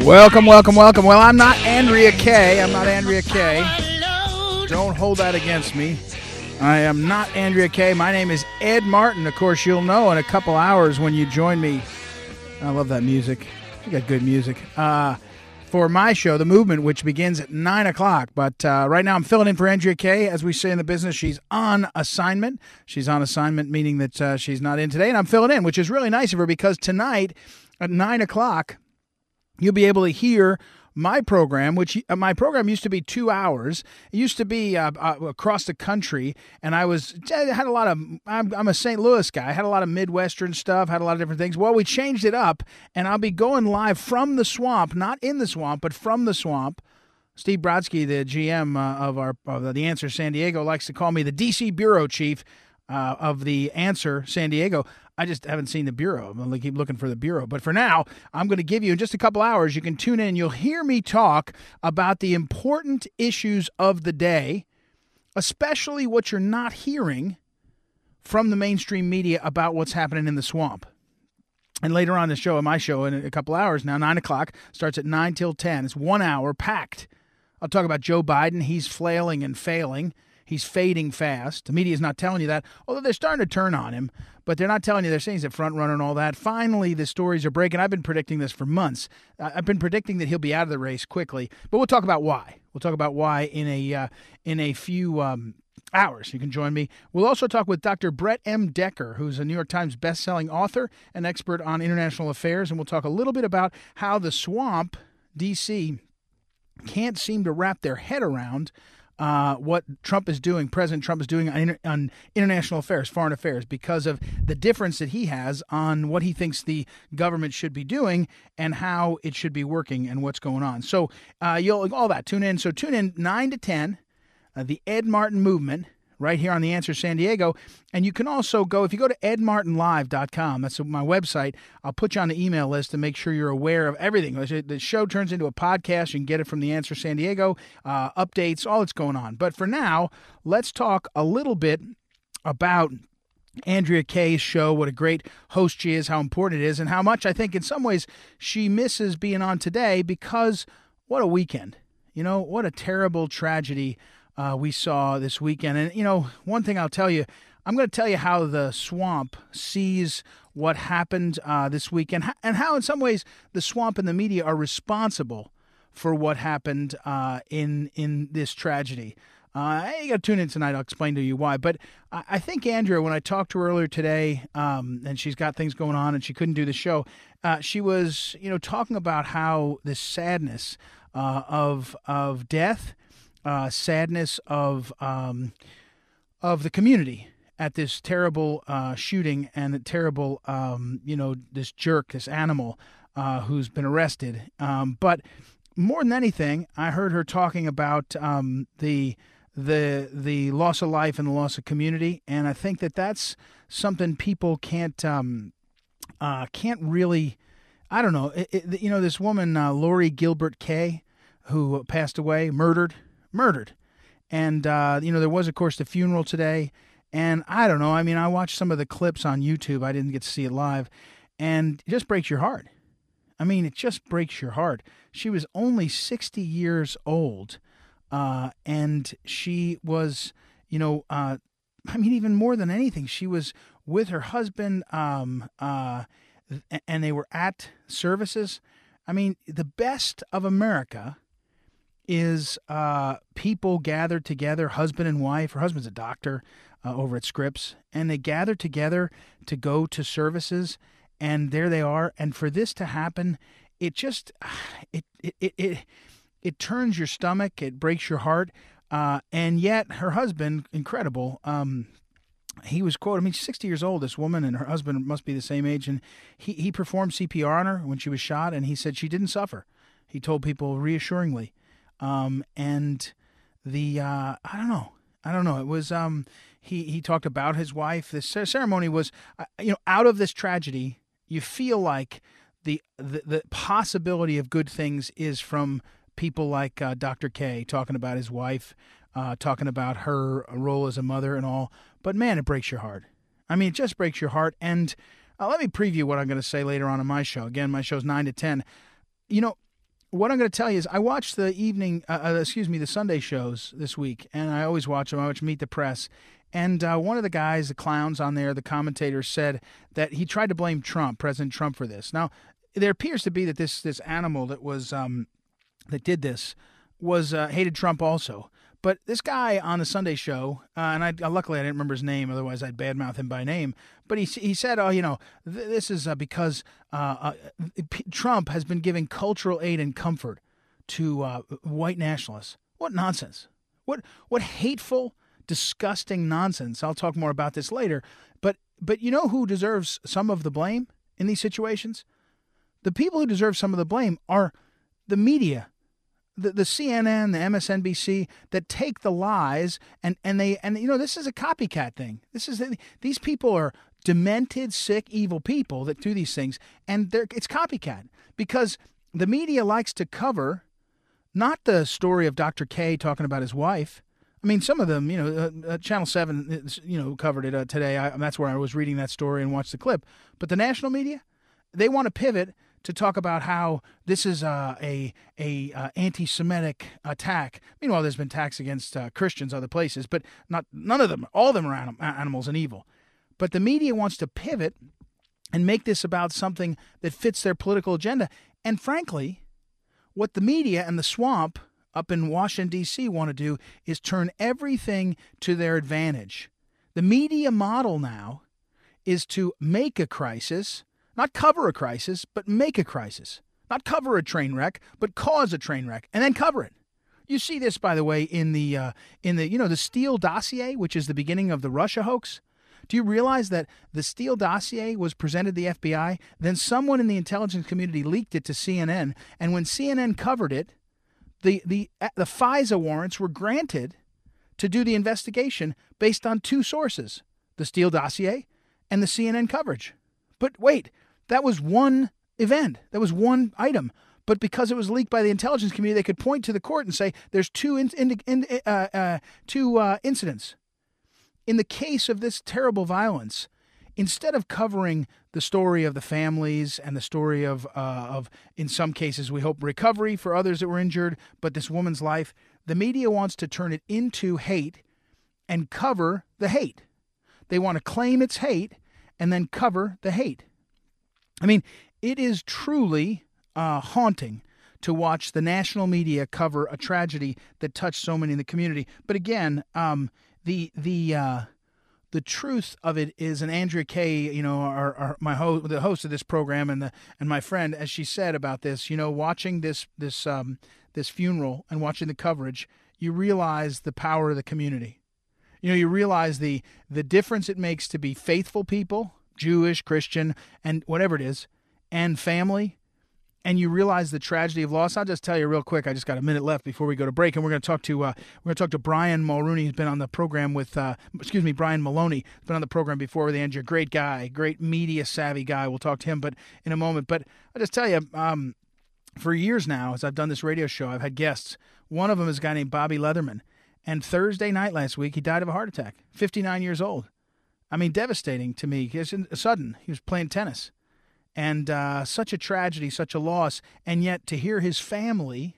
Welcome, welcome, welcome. Well, I'm not Andrea Kaye. I'm not Andrea Kaye. Don't hold that against me. I am not Andrea Kaye. My name is Ed Martin. Of course, you'll know in a couple hours when you join me. I love that music. You got good music. Uh, for my show, The Movement, which begins at 9 o'clock. But uh, right now, I'm filling in for Andrea Kaye. As we say in the business, she's on assignment. She's on assignment, meaning that uh, she's not in today. And I'm filling in, which is really nice of her because tonight at 9 o'clock, you'll be able to hear my program, which uh, my program used to be two hours. It used to be uh, uh, across the country, and I was I had a lot of. I'm, I'm, a St. Louis guy. I had a lot of Midwestern stuff. Had a lot of different things. Well, we changed it up, and I'll be going live from the swamp, not in the swamp, but from the swamp. Steve Brodsky, the GM uh, of our of the Answer San Diego, likes to call me the DC bureau chief uh, of the Answer San Diego. I just haven't seen the bureau. I'm going to keep looking for the bureau. But for now, I'm going to give you in just a couple hours. You can tune in. You'll hear me talk about the important issues of the day, especially what you're not hearing from the mainstream media about what's happening in the swamp. And later on the show, my show, in a couple hours now, nine o'clock starts at nine till ten. It's one hour packed. I'll talk about Joe Biden. He's flailing and failing. He's fading fast. The media is not telling you that, although they're starting to turn on him, but they're not telling you they're saying he's a front runner and all that. Finally, the stories are breaking. I've been predicting this for months. I've been predicting that he'll be out of the race quickly, but we'll talk about why. We'll talk about why in a uh, in a few um, hours. You can join me. We'll also talk with Dr. Brett M. Decker, who's a New York Times best-selling author and expert on international affairs, and we'll talk a little bit about how the swamp, D.C., can't seem to wrap their head around uh, what Trump is doing, President Trump is doing on, inter- on, international affairs, foreign affairs, because of the difference that he has on what he thinks the government should be doing and how it should be working and what's going on. So uh, you'll all that tune in. So tune in nine to ten, uh, the Ed Martin movement right here on The Answer San Diego. And you can also go, if you go to edmartinlive.com, that's my website, I'll put you on the email list to make sure you're aware of everything. The show turns into a podcast. You can get it from The Answer San Diego, uh, updates, all that's going on. But for now, let's talk a little bit about Andrea Kaye's show, what a great host she is, how important it is, and how much I think in some ways she misses being on today because what a weekend. You know, what a terrible tragedy uh, we saw this weekend. And, you know, one thing I'll tell you, I'm going to tell you how the swamp sees what happened uh, this weekend and how, in some ways, the swamp and the media are responsible for what happened uh, in in this tragedy. Uh, you got to tune in tonight. I'll explain to you why. But I, think Andrea, when I talked to her earlier today, um, and she's got things going on and she couldn't do the show, uh, she was, you know, talking about how this sadness uh, of of death uh, sadness of um, of the community at this terrible uh, shooting and the terrible, um, you know, this jerk, this animal uh, who's been arrested. Um, but more than anything, I heard her talking about um, the the the loss of life and the loss of community, and I think that that's something people can't um, uh, can't really. I don't know. It, it, you know, this woman, uh, Lori Gilbert Kaye, who passed away, murdered murdered. And, uh, you know, there was, of course, the funeral today. And I don't know. I mean, I watched some of the clips on YouTube. I didn't get to see it live. And it just breaks your heart. I mean, it just breaks your heart. She was only 60 years old. Uh, and she was, you know, uh, I mean, even more than anything, she was with her husband, um, uh, and they were at services. I mean, the best of America is uh, people gathered together, husband and wife. Her husband's a doctor uh, over at Scripps, and they gather together to go to services, and there they are. And for this to happen, it just it it it it, it turns your stomach, it breaks your heart. Uh, and yet, her husband, incredible. Um, he was quoted. I mean, she's 60 years old. This woman and her husband must be the same age, and he he performed CPR on her when she was shot, and he said she didn't suffer. He told people reassuringly um, and the uh, I don't know, I don't know. It was um, he he talked about his wife. This ceremony was uh, you know out of this tragedy, you feel like the the, the possibility of good things is from people like uh, Dr. Kaye talking about his wife, uh, talking about her role as a mother and all. But man, it breaks your heart. I mean, it just breaks your heart. And uh, let me preview what I'm going to say later on in my show. Again, my show's nine to ten. You know, what I'm going to tell you is I watched the evening, uh, uh, excuse me, the Sunday shows this week, and I always watch them. I watch Meet the Press. And uh, one of the guys, the clowns on there, the commentator said that he tried to blame Trump, President Trump, for this. Now, there appears to be that this this animal that was um, that did this was uh, hated Trump also. But this guy on the Sunday show, uh, and I luckily I didn't remember his name, otherwise I'd badmouth him by name. But he he said, "Oh, you know, th- this is uh, because uh, uh P- Trump has been giving cultural aid and comfort to uh, white nationalists. What nonsense! What what hateful, disgusting nonsense! I'll talk more about this later. But but you know who deserves some of the blame in these situations? The people who deserve some of the blame are the media the, the CNN, the MSNBC that take the lies and, and they and you know this is a copycat thing. This is these people are demented, sick, evil people that do these things, and it's copycat because the media likes to cover not the story of Dr. Kaye talking about his wife. I mean, some of them, you know, uh, uh, Channel Seven, you know, covered it uh, today. I, that's where I was reading that story and watched the clip. But the national media, they want to pivot to talk about how this is uh, a a uh, anti-Semitic attack. Meanwhile, there's been attacks against uh, Christians other places, but not none of them. All of them are anim- animals and evil. But the media wants to pivot and make this about something that fits their political agenda. And frankly, what the media and the swamp up in Washington D.C. want to do is turn everything to their advantage. The media model now is to make a crisis not cover a crisis, but make a crisis. Not cover a train wreck, but cause a train wreck and then cover it. You see this, by the way, in the uh, in the you know the Steele dossier, which is the beginning of the Russia hoax. Do you realize that the Steele dossier was presented to the FBI? Then someone in the intelligence community leaked it to CNN, and when CNN covered it, the the uh, the FISA warrants were granted to do the investigation based on two sources: the Steele dossier and the CNN coverage. But wait, that was one event. That was one item. But because it was leaked by the intelligence community, they could point to the court and say there's two in, in, in, uh, uh, two uh, incidents. In the case of this terrible violence, instead of covering the story of the families and the story of uh, of in some cases we hope recovery for others that were injured, but this woman's life, the media wants to turn it into hate and cover the hate. They want to claim it's hate and then cover the hate. I mean, it is truly uh, haunting to watch the national media cover a tragedy that touched so many in the community. But again, um, the the uh, the truth of it is, and Andrea Kaye, you know, our, our my host, the host of this program, and the and my friend, as she said about this, you know, watching this this um, this funeral and watching the coverage, you realize the power of the community. You know, you realize the the difference it makes to be faithful people Jewish, Christian, and whatever it is, and family, and you realize the tragedy of loss. I'll just tell you real quick. I just got a minute left before we go to break, and we're going to talk to uh, we're going to talk to Brian Mulrooney, He's been on the program with, uh, excuse me, Brian Maloney. He's been on the program before with Andrew. Great guy, great media savvy guy. We'll talk to him, but in a moment. But I'll just tell you, um, for years now, as I've done this radio show, I've had guests. One of them is a guy named Bobby Leatherman, and Thursday night last week, he died of a heart attack. 59 years old. I mean, devastating to me. It's sudden. He was playing tennis, and uh, such a tragedy, such a loss. And yet, to hear his family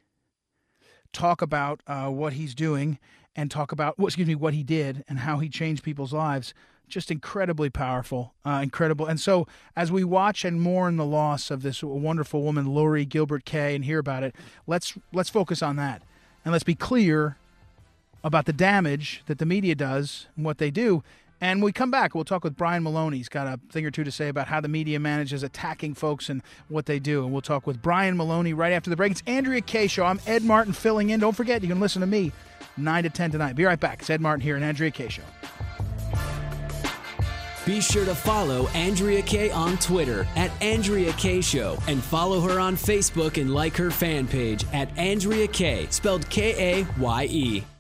talk about uh, what he's doing and talk about, well, excuse me, what he did and how he changed people's lives, just incredibly powerful, uh, incredible. And so, as we watch and mourn the loss of this wonderful woman, Lori Gilbert Kaye, and hear about it, let's let's focus on that, and let's be clear about the damage that the media does and what they do and we come back, we'll talk with Brian Maloney. He's got a thing or two to say about how the media manages attacking folks and what they do. And we'll talk with Brian Maloney right after the break. It's Andrea Kaye Show. I'm Ed Martin filling in. Don't forget, you can listen to me 9 to 10 tonight. Be right back. It's Ed Martin here and Andrea Kaye Show. Be sure to follow Andrea Kaye on Twitter at Andrea Kaye Show and follow her on Facebook and like her fan page at Andrea Kaye, spelled K A Y E.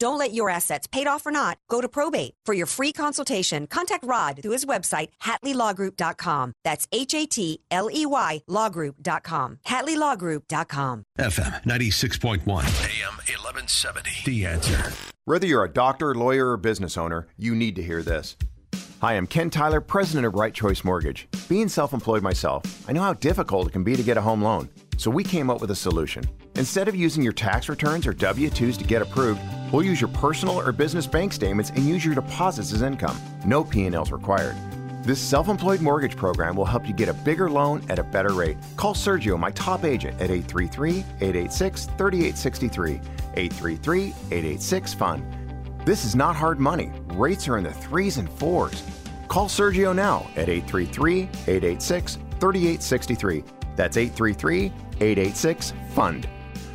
Don't let your assets, paid off or not, go to probate. For your free consultation, contact Rod through his website, HatleyLawGroup.com. That's H A T L E Y LawGroup.com. HatleyLawGroup.com. FM 96.1, AM 1170. The answer. Whether you're a doctor, lawyer, or business owner, you need to hear this. Hi, I'm Ken Tyler, president of Right Choice Mortgage. Being self employed myself, I know how difficult it can be to get a home loan. So we came up with a solution. Instead of using your tax returns or W 2s to get approved, we'll use your personal or business bank statements and use your deposits as income. No P&Ls required. This self employed mortgage program will help you get a bigger loan at a better rate. Call Sergio, my top agent, at 833 886 3863. 833 886 FUN. This is not hard money. Rates are in the threes and fours. Call Sergio now at 833 886 3863. That's 833 886 FUND.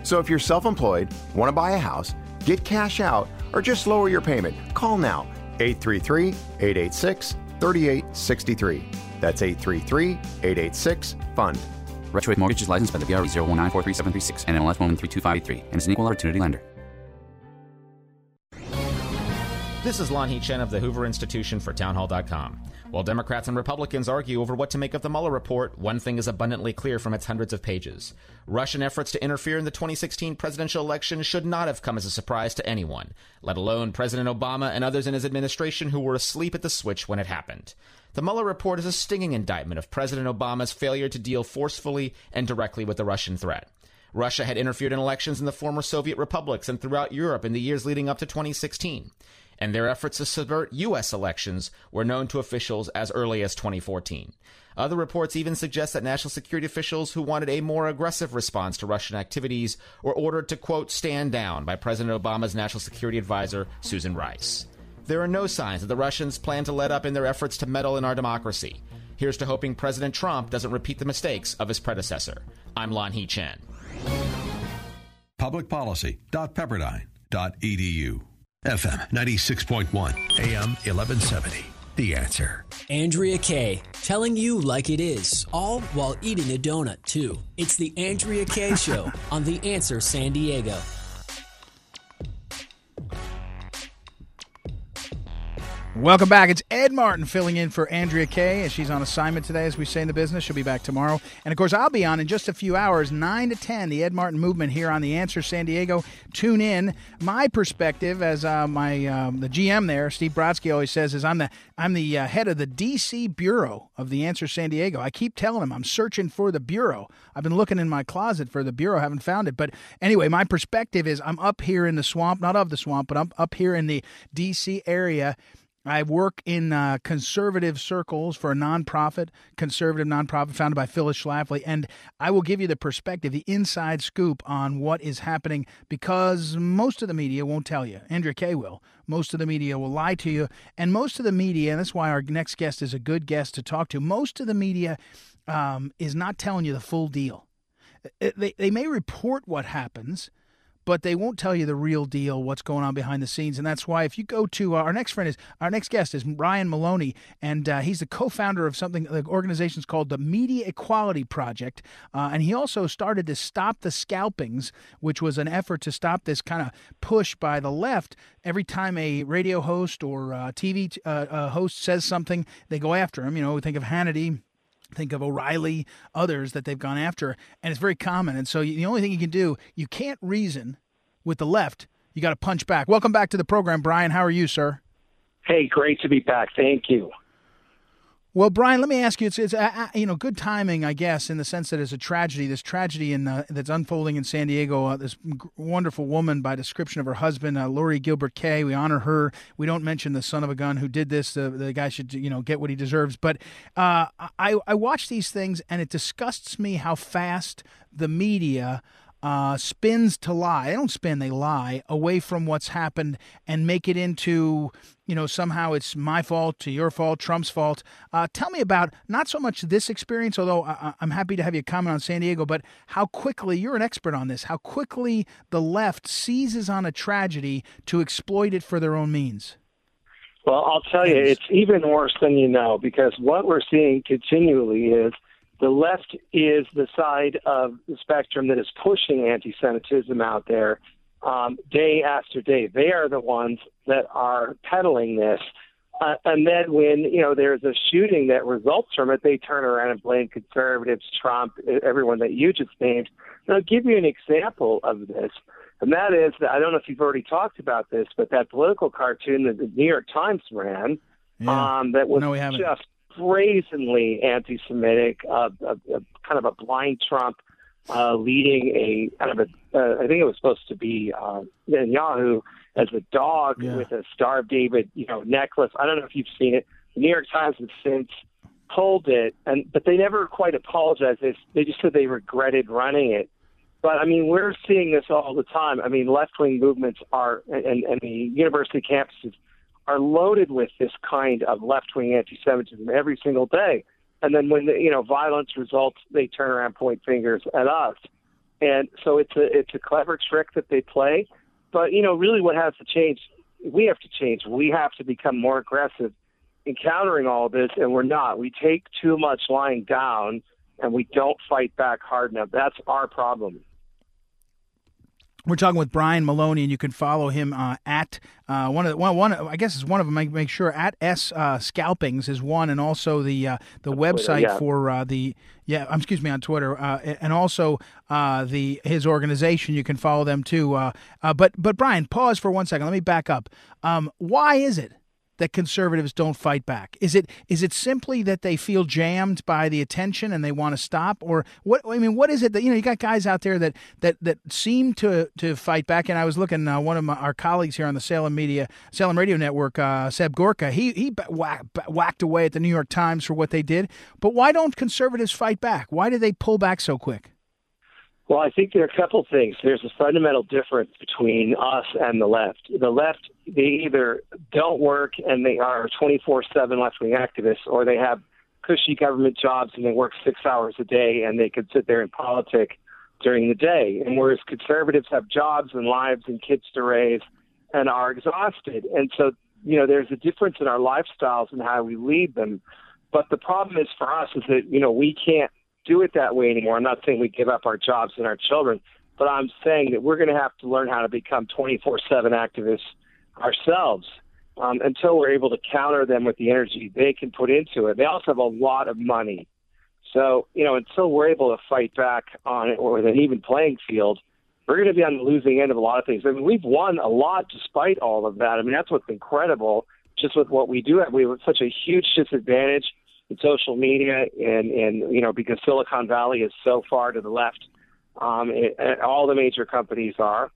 So if you're self employed, want to buy a house, get cash out, or just lower your payment, call now 833 886 3863. That's 833 886 FUND. Right Choice Mortgage is licensed by the BRE 019433736 and NMLS 1132583 and is an equal opportunity lender. This is Lanhee Chen of the Hoover Institution for Townhall.com. While Democrats and Republicans argue over what to make of the Mueller report, one thing is abundantly clear from its hundreds of pages. Russian efforts to interfere in the 2016 presidential election should not have come as a surprise to anyone, let alone President Obama and others in his administration who were asleep at the switch when it happened. The Mueller report is a stinging indictment of President Obama's failure to deal forcefully and directly with the Russian threat. Russia had interfered in elections in the former Soviet republics and throughout Europe in the years leading up to 2016 and their efforts to subvert U.S. elections were known to officials as early as 2014. Other reports even suggest that national security officials who wanted a more aggressive response to Russian activities were ordered to, quote, stand down by President Obama's national security advisor, Susan Rice. There are no signs that the Russians plan to let up in their efforts to meddle in our democracy. Here's to hoping President Trump doesn't repeat the mistakes of his predecessor. I'm Lanhee Chen. Publicpolicy.pepperdine.edu. FM 96.1, AM 1170. The answer. Andrea Kaye, telling you like it is, all while eating a donut, too. It's the Andrea Kaye Show on The Answer San Diego. Welcome back. It's Ed Martin filling in for Andrea Kaye, and she's on assignment today, as we say in the business. She'll be back tomorrow. And of course, I'll be on in just a few hours, 9 to 10, the Ed Martin movement here on The Answer San Diego. Tune in. My perspective, as uh, my um, the GM there, Steve Brodsky, always says, is I'm the, I'm the uh, head of the DC Bureau of The Answer San Diego. I keep telling him I'm searching for the Bureau. I've been looking in my closet for the Bureau, haven't found it. But anyway, my perspective is I'm up here in the swamp, not of the swamp, but I'm up here in the DC area I work in uh, conservative circles for a nonprofit, conservative nonprofit founded by Phyllis Schlafly, and I will give you the perspective, the inside scoop on what is happening because most of the media won't tell you. Andrea Kaye will. Most of the media will lie to you, and most of the media, and that's why our next guest is a good guest to talk to. Most of the media um, is not telling you the full deal. They, they may report what happens but they won't tell you the real deal, what's going on behind the scenes. And that's why if you go to uh, our next friend is our next guest is Brian Maloney, and uh, he's the co-founder of something the organization's called the Media Equality Project, uh, and he also started to stop the scalpings, which was an effort to stop this kind of push by the left. Every time a radio host or uh, TV uh, host says something, they go after him. You know, think of Hannity think of O'Reilly, others that they've gone after, and it's very common. And so the only thing you can do, you can't reason with the left. You got to punch back. Welcome back to the program, Brian. How are you, sir? Hey, great to be back. Thank you. Well, Brian, let me ask you. It's, it's uh, uh, you know good timing, I guess, in the sense that it's a tragedy. This tragedy in uh, that's unfolding in San Diego. Uh, this wonderful woman, by description of her husband, uh, Lori Gilbert Kaye. We honor her. We don't mention the son of a gun who did this. The, the guy should you know get what he deserves. But uh, I I watch these things and it disgusts me how fast the media uh, spins to lie. They don't spin, they lie away from what's happened and make it into, you know, somehow it's my fault to your fault, Trump's fault. Uh, tell me about not so much this experience, although I- I'm happy to have you comment on San Diego, but how quickly, you're an expert on this, how quickly the left seizes on a tragedy to exploit it for their own means. Well, I'll tell you, it's even worse than you know because what we're seeing continually is the left is the side of the spectrum that is pushing anti-Semitism out there um, day after day. They are the ones that are peddling this. Uh, and then when you know there's a shooting that results from it, they turn around and blame conservatives, Trump, everyone that you just named. And I'll give you an example of this, and that is that I don't know if you've already talked about this, but that political cartoon that the New York Times ran Yeah. um, that was No, just brazenly anti-Semitic, uh, a, a, kind of a blind Trump uh, leading a kind of a, uh, I think it was supposed to be uh, Netanyahu as a dog Yeah. with a Star of David, you know, necklace. I don't know if you've seen it. The New York Times has since pulled it, and but they never quite apologized. They, they just said they regretted running it. But I mean, we're seeing this all the time. I mean, left-wing movements are, and, and the university campuses are loaded with this kind of left-wing anti-Semitism every single day. And then when the, you know violence results, they turn around, point fingers at us. And so it's a it's a clever trick that they play. But you know, really, what has to change? We have to change. We have to become more aggressive in countering all of this, and we're not. We take too much lying down, and we don't fight back hard enough. That's our problem. We're talking with Brian Maloney, and you can follow him uh, at uh, one of the, one, one I guess is one of them. Make, make sure at s uh, scalpings is one, and also the uh, the website yeah. for uh, the yeah, um, excuse me on Twitter, uh, and also uh, the his organization. You can follow them too. Uh, uh, but but Brian, pause for one second. Let me back up. Um, why is it? That conservatives don't fight back? Is it is it simply that they feel jammed by the attention and they want to stop, or what? I mean, what is it that you know? You got guys out there that that that seem to to fight back. And I was looking uh, one of my, our colleagues here on the Salem Media Salem Radio Network, uh, Seb Gorka. He he whack, whacked away at the New York Times for what they did. But why don't conservatives fight back? Why do they pull back so quick? Well, I think there are a couple things. There's a fundamental difference between us and the left. The left, they either don't work and they are 24 7 left wing activists, or they have cushy government jobs and they work six hours a day and they can sit there and politic during the day. And whereas conservatives have jobs and lives and kids to raise and are exhausted. And so, you know, there's a difference in our lifestyles and how we lead them. But the problem is for us is that, you know, we can't do it that way anymore. I'm not saying we give up our jobs and our children, but I'm saying that we're going to have to learn how to become 24 7 activists ourselves um, until we're able to counter them with the energy they can put into it. They also have a lot of money. So, you know, until we're able to fight back on it or with an even playing field, we're going to be on the losing end of a lot of things. I mean, we've won a lot despite all of that. I mean, that's what's incredible just with what we do. We have such a huge disadvantage in social media and, and you know, because Silicon Valley is so far to the left, um, it, all the major companies are.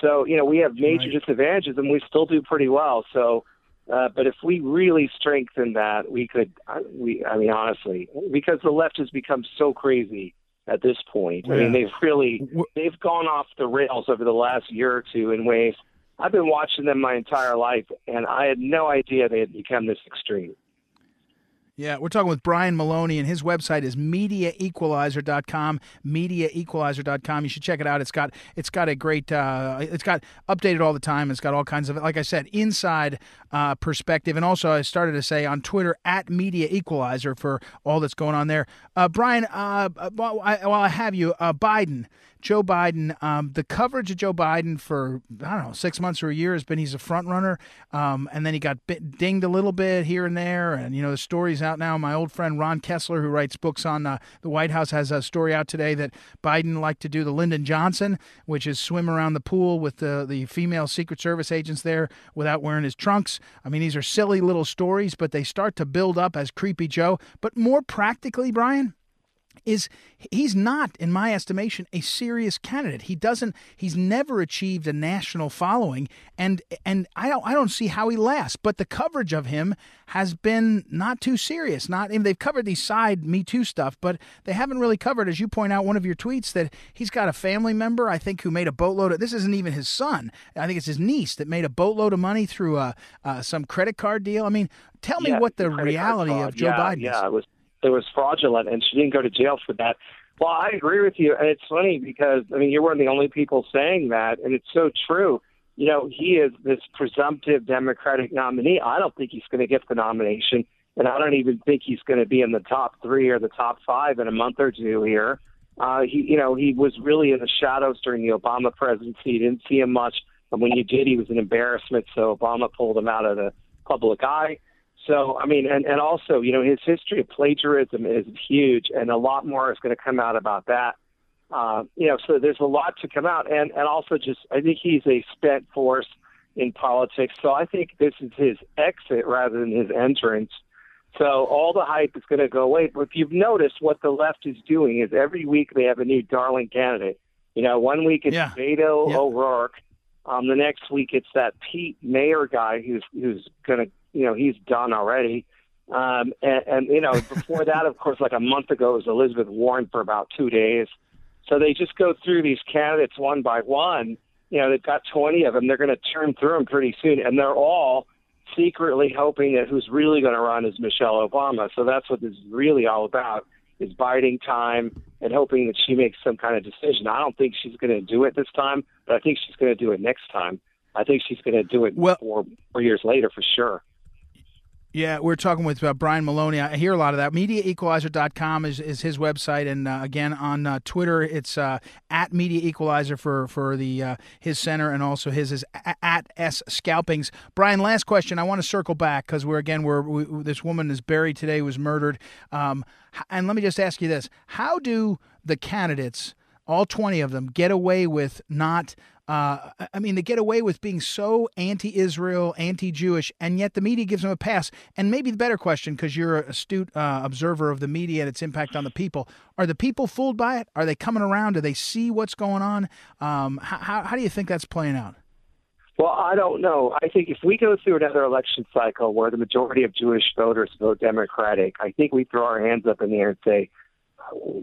So, you know, we have major Right. disadvantages and we still do pretty well. So, uh, but if we really strengthen that, we could, we, I mean, honestly, because the left has become so crazy at this point. I mean, they've really, they've gone off the rails over the last year or two in ways. I've been watching them my entire life, and I had no idea they had become this extreme. Yeah, we're talking with Brian Maloney, and his website is mediaequalizer.com. Mediaequalizer.com. You should check it out. It's got it's got a great uh, it's got updated all the time. It's got all kinds of like I said inside uh, perspective, and also I started to say on Twitter at Media Equalizer for all that's going on there. Uh, Brian, uh, while I, while I have you, uh, Biden Joe Biden. Um, the coverage of Joe Biden for I don't know six months or a year has been he's a front runner, um, and then he got bit, dinged a little bit here and there. And you know the story's out now. My old friend Ron Kessler, who writes books on uh, the White House, has a story out today that Biden liked to do the Lyndon Johnson, which is swim around the pool with the the female Secret Service agents there without wearing his trunks. I mean, these are silly little stories, but they start to build up as Creepy Joe. But more practically, Brian is he's not in my estimation a serious candidate. He doesn't he's never achieved a national following and and I don't I don't see how he lasts but the coverage of him has been not too serious. Not I mean, they've covered these side me too stuff but they haven't really covered as you point out one of your tweets that he's got a family member I think who made a boatload of this isn't even his son. I think it's his niece that made a boatload of money through a, uh, some credit card deal. I mean tell me Yeah, what the reality of Joe yeah, Biden is. Yeah, it was it was fraudulent, and she didn't go to jail for that. Well, I agree with you, and it's funny because I mean you're one of the only people saying that, and it's so true. You know, he is this presumptive Democratic nominee. I don't think he's going to get the nomination, and I don't even think he's going to be in the top three or the top five in a month or two here. Uh, he, you know, he was really in the shadows during the Obama presidency. You didn't see him much, and when you did, he was an embarrassment. So Obama pulled him out of the public eye. So, I mean, and, and also, you know, his history of plagiarism is huge, and a lot more is going to come out about that. Uh, you know, so there's a lot to come out, and and also just I think he's a spent force in politics. So I think this is his exit rather than his entrance. So all the hype is going to go away. But if you've noticed, what the left is doing is every week they have a new darling candidate. You know, one week it's Yeah. Beto Yeah. O'Rourke. Um, the next week it's that Pete Mayer guy who's who's going to, you know, he's done already. Um, and, and you know, before that, of course, like a month ago, it was Elizabeth Warren for about two days. So they just go through these candidates one by one. You know, they've got 20 of them. They're going to turn through them pretty soon, and they're all secretly hoping that who's really going to run is Michelle Obama. So that's what this is really all about: is biding time and hoping that she makes some kind of decision. I don't think she's going to do it this time, but I think she's going to do it next time. I think she's going to do it Well- four four years later for sure. Yeah, we're talking with uh, Brian Maloney. I hear a lot of that. MediaEqualizer.com is, is his website, and uh, again on uh, Twitter, it's uh, at Media Equalizer for for the uh, his center, and also his is at S Scalpings. Brian, last question. I want to circle back because we're again we're we, this woman is buried today, was murdered, um, and let me just ask you this: How do the candidates? all 20 of them get away with not uh, I mean, they get away with being so anti-Israel, anti-Jewish, and yet the media gives them a pass. And maybe the better question, because you're an astute uh, observer of the media and its impact on the people, are the people fooled by it? Are they coming around? Do they see what's going on? Um, how, how do you think that's playing out? Well, I don't know. I think if we go through another election cycle where the majority of Jewish voters vote Democratic, I think we throw our hands up in the air and say,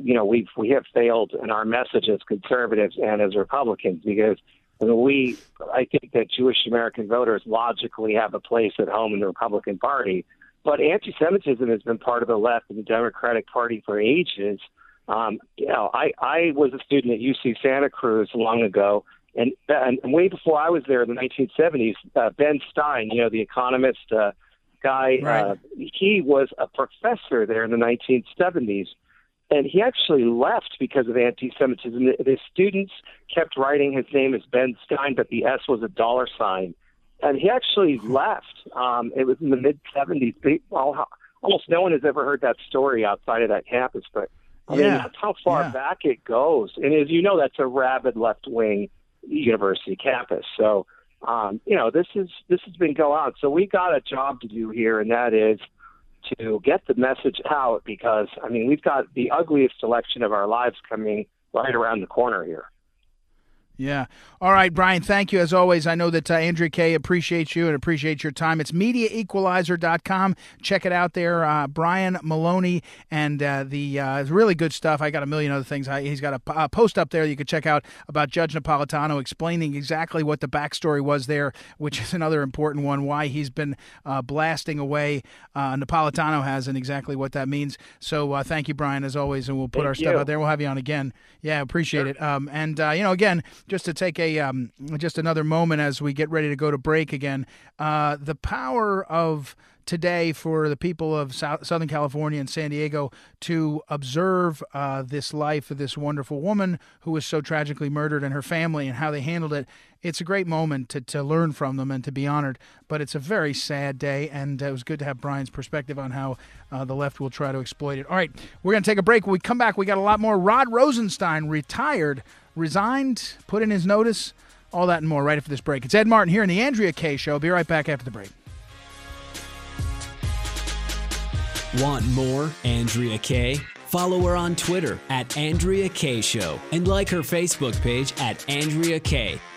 you know, we've we have failed in our message as conservatives and as Republicans because we, I think that Jewish American voters logically have a place at home in the Republican Party, but anti-Semitism has been part of the left and the Democratic Party for ages. Um, you know, I I was a student at UC Santa Cruz long ago, and, and way before I was there in the 1970s, uh, Ben Stein, you know, the economist uh, guy, Right. uh, he was a professor there in the 1970s and he actually left because of anti-Semitism. The, the students kept writing his name as Ben Stein, but the S was a dollar sign, and he actually left. Um, it was in the mid '70s. They, well, almost no one has ever heard that story outside of that campus, but I mean, Yeah. that's how far Yeah. back it goes. And as you know, that's a rabid left-wing university campus. So, um, you know, this is this has been going on. So we got a job to do here, and that is to get the message out because I mean we've got the ugliest election of our lives coming right around the corner here. Yeah. All right, Brian, thank you as always. I know that uh, Andrea Kaye appreciates you and appreciates your time. It's MediaEqualizer.com. Check it out there. Uh, Brian Maloney and uh, the uh, really good stuff. I got a million other things. I, he's got a, post up there you can check out about Judge Napolitano explaining exactly what the backstory was there, which is another important one, why he's been uh, blasting away. Uh, Napolitano has and exactly what that means. So uh, thank you, Brian, as always, and we'll put Thank our stuff out there. We'll have you on again. Yeah, appreciate it. Um, and uh, you know, again, just to take a um, just another moment as we get ready to go to break again, uh, the power of today for the people of South, Southern California and San Diego to observe uh, this life of this wonderful woman who was so tragically murdered and her family and how they handled it. It's a great moment to, to learn from them and to be honored, but it's a very sad day, and it was good to have Brian's perspective on how uh, the left will try to exploit it. All right, we're going to take a break. When we come back, we got a lot more. Rod Rosenstein retired, resigned, put in his notice, all that and more right after this break. It's Ed Martin here in the Andrea Kaye Show. Be right back after the break. Want more Andrea Kaye? Follow her on Twitter at Andrea Kaye Show and like her Facebook page at Andrea Kaye,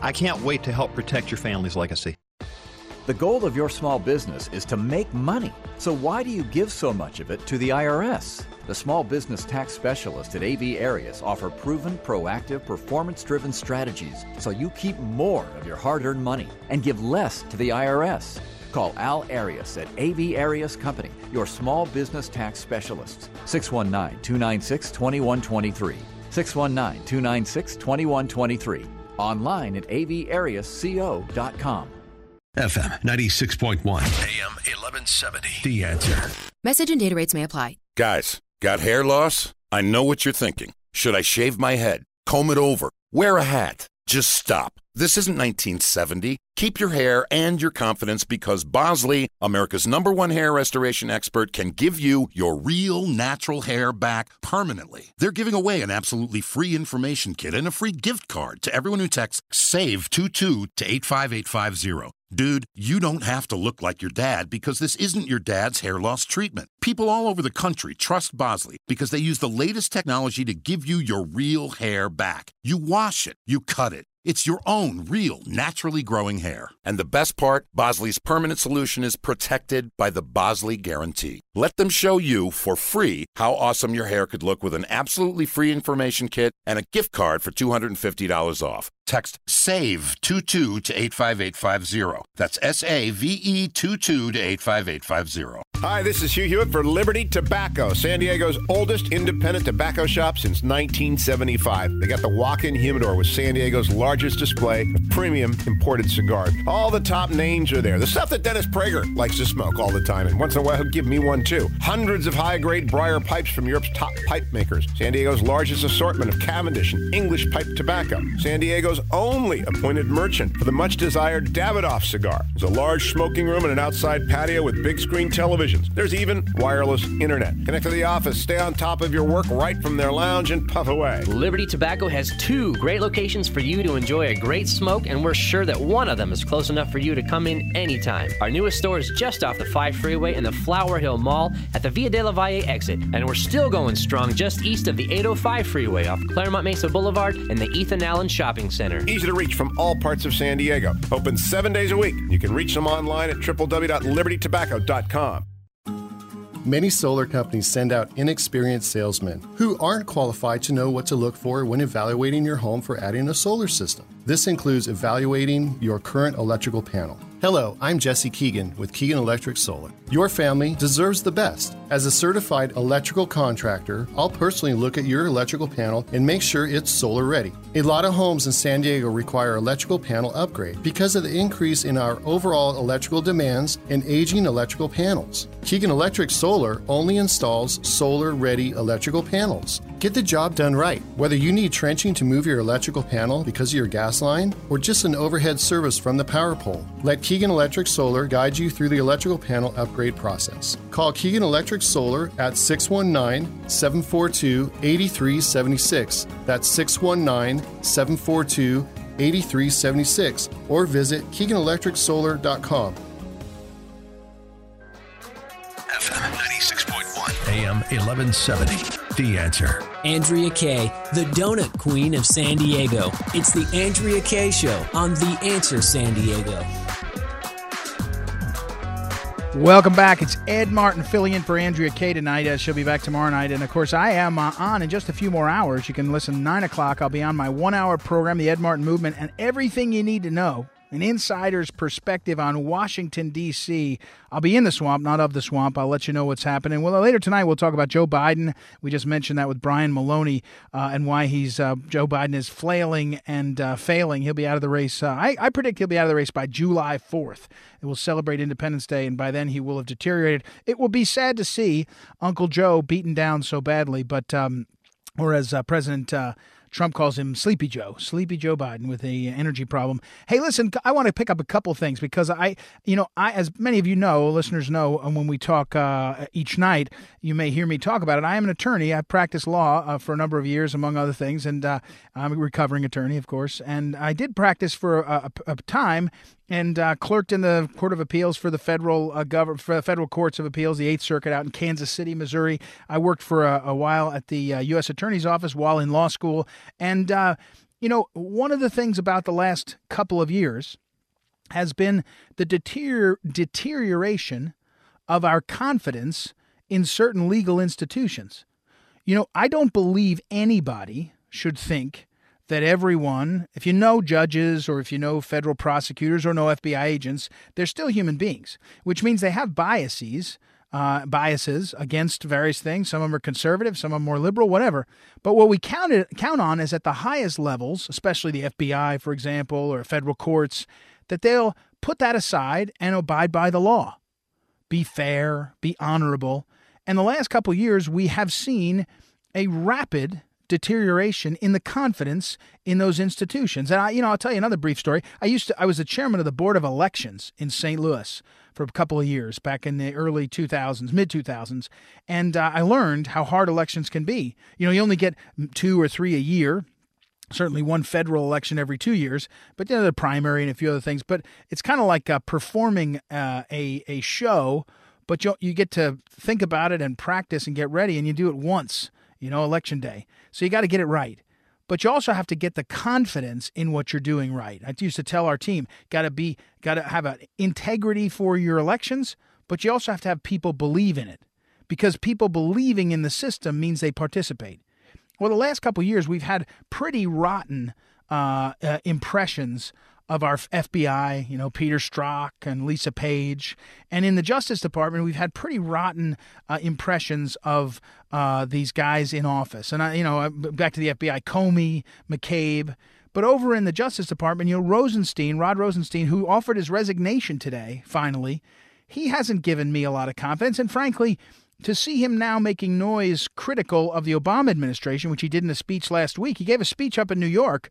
I can't wait to help protect your family's legacy. The goal of your small business is to make money. So why do you give so much of it to the IRS? The small business tax specialists at AV Arias offer proven, proactive, performance driven strategies so you keep more of your hard earned money and give less to the IRS. Call Al Arias at AV Arias Company, your small business tax specialists. 619 296 2123. 619 296 2123. Online at avariasco.com. FM 96.1, AM 1170. The answer. Message and data rates may apply. Guys, got hair loss? I know what you're thinking. Should I shave my head? Comb it over? Wear a hat? Just stop. This isn't 1970. Keep your hair and your confidence because Bosley, America's number one hair restoration expert, can give you your real natural hair back permanently. They're giving away an absolutely free information kit and a free gift card to everyone who texts SAVE22 to 85850. Dude, you don't have to look like your dad because this isn't your dad's hair loss treatment. People all over the country trust Bosley because they use the latest technology to give you your real hair back. You wash it, you cut it. It's your own real, naturally growing hair. And the best part Bosley's permanent solution is protected by the Bosley Guarantee. Let them show you for free how awesome your hair could look with an absolutely free information kit and a gift card for $250 off. Text SAVE22 to 85850. That's S A V E 22 to 85850. Hi, this is Hugh Hewitt for Liberty Tobacco, San Diego's oldest independent tobacco shop since 1975. They got the walk-in humidor with San Diego's largest display of premium imported cigars. All the top names are there. The stuff that Dennis Prager likes to smoke all the time, and once in a while he'll give me one too. Hundreds of high-grade briar pipes from Europe's top pipe makers. San Diego's largest assortment of Cavendish and English pipe tobacco. San Diego's only appointed merchant for the much-desired Davidoff cigar. There's a large smoking room and an outside patio with big screen televisions. There's even wireless internet. Connect to the office, stay on top of your work right from their lounge, and puff away. Liberty Tobacco has two great locations for you to enjoy a great smoke, and we're sure that one of them is close enough for you to come in anytime. Our newest store is just off the 5 freeway in the Flower Hill Mall at the Via de la Valle exit, and we're still going strong just east of the 805 freeway off Clairemont Mesa Boulevard and the Ethan Allen Shopping Center. Easy to reach from all parts of San Diego. Open seven days a week. You can reach them online at www.libertytobacco.com. Many solar companies send out inexperienced salesmen who aren't qualified to know what to look for when evaluating your home for adding a solar system. This includes evaluating your current electrical panel. Hello, I'm Jesse Keegan with Keegan Electric Solar. Your family deserves the best. As a certified electrical contractor, I'll personally look at your electrical panel and make sure it's solar ready. A lot of homes in San Diego require electrical panel upgrade because of the increase in our overall electrical demands and aging electrical panels. Keegan Electric Solar only installs solar ready electrical panels. Get the job done right. Whether you need trenching to move your electrical panel because of your gas line or just an overhead service from the power pole, let Keegan Electric Solar guide you through the electrical panel upgrade process. Call Keegan Electric Solar at 619 742 8376. That's 619 742 8376 or visit KeeganElectricSolar.com. FM 96.1, AM 1170. The answer. Andrea Kaye, the donut queen of San Diego. It's the Andrea Kaye Show on The Answer San Diego. Welcome back. It's Ed Martin filling in for Andrea Kaye tonight. Uh, she'll be back tomorrow night. And of course, I am uh, on in just a few more hours. You can listen 9 o'clock. I'll be on my one hour program, The Ed Martin Movement, and everything you need to know an insider's perspective on Washington, D.C. I'll be in the swamp, not of the swamp. I'll let you know what's happening. Well, later tonight, we'll talk about Joe Biden. We just mentioned that with Brian Maloney uh, and why he's uh, Joe Biden is flailing and uh, failing. He'll be out of the race. Uh, I, I predict he'll be out of the race by July 4th. It will celebrate Independence Day, and by then he will have deteriorated. It will be sad to see Uncle Joe beaten down so badly, but. Um, or as uh, President uh, Trump calls him Sleepy Joe, Sleepy Joe Biden with a energy problem. Hey, listen, I want to pick up a couple things because I, you know, I, as many of you know, listeners know, and when we talk uh, each night, you may hear me talk about it. I am an attorney. I've practiced law uh, for a number of years, among other things, and uh, I'm a recovering attorney, of course. And I did practice for a, a, a time and uh, clerked in the Court of Appeals for the federal uh, gov- for the federal courts of appeals, the Eighth Circuit out in Kansas City, Missouri. I worked for a, a while at the uh, U.S. Attorney's Office while in law school, and uh, you know one of the things about the last couple of years has been the deterior- deterioration of our confidence in certain legal institutions. You know, I don't believe anybody should think that everyone, if you know judges or if you know federal prosecutors or know FBI agents, they're still human beings, which means they have biases. Uh, biases against various things. Some of them are conservative, some of them more liberal, whatever. But what we count, it, count on is at the highest levels, especially the FBI, for example, or federal courts, that they'll put that aside and abide by the law. Be fair, be honorable. And the last couple years, we have seen a rapid deterioration in the confidence in those institutions. And I, you know, I'll tell you another brief story. I used to, I was the chairman of the board of elections in St. Louis for a couple of years back in the early 2000s, mid 2000s, and uh, I learned how hard elections can be. You know, you only get two or three a year. Certainly, one federal election every two years, but you know, the primary and a few other things. But it's kind of like uh, performing uh, a a show, but you you get to think about it and practice and get ready, and you do it once you know, election day. So you got to get it right. But you also have to get the confidence in what you're doing right. I used to tell our team, got to be, got to have an integrity for your elections, but you also have to have people believe in it because people believing in the system means they participate. Well, the last couple years, we've had pretty rotten uh, uh, impressions of our FBI, you know, Peter Strzok and Lisa Page. And in the Justice Department, we've had pretty rotten uh, impressions of uh, these guys in office. And, I, you know, back to the FBI, Comey, McCabe. But over in the Justice Department, you know, Rosenstein, Rod Rosenstein, who offered his resignation today, finally, he hasn't given me a lot of confidence. And frankly, to see him now making noise critical of the Obama administration, which he did in a speech last week, he gave a speech up in New York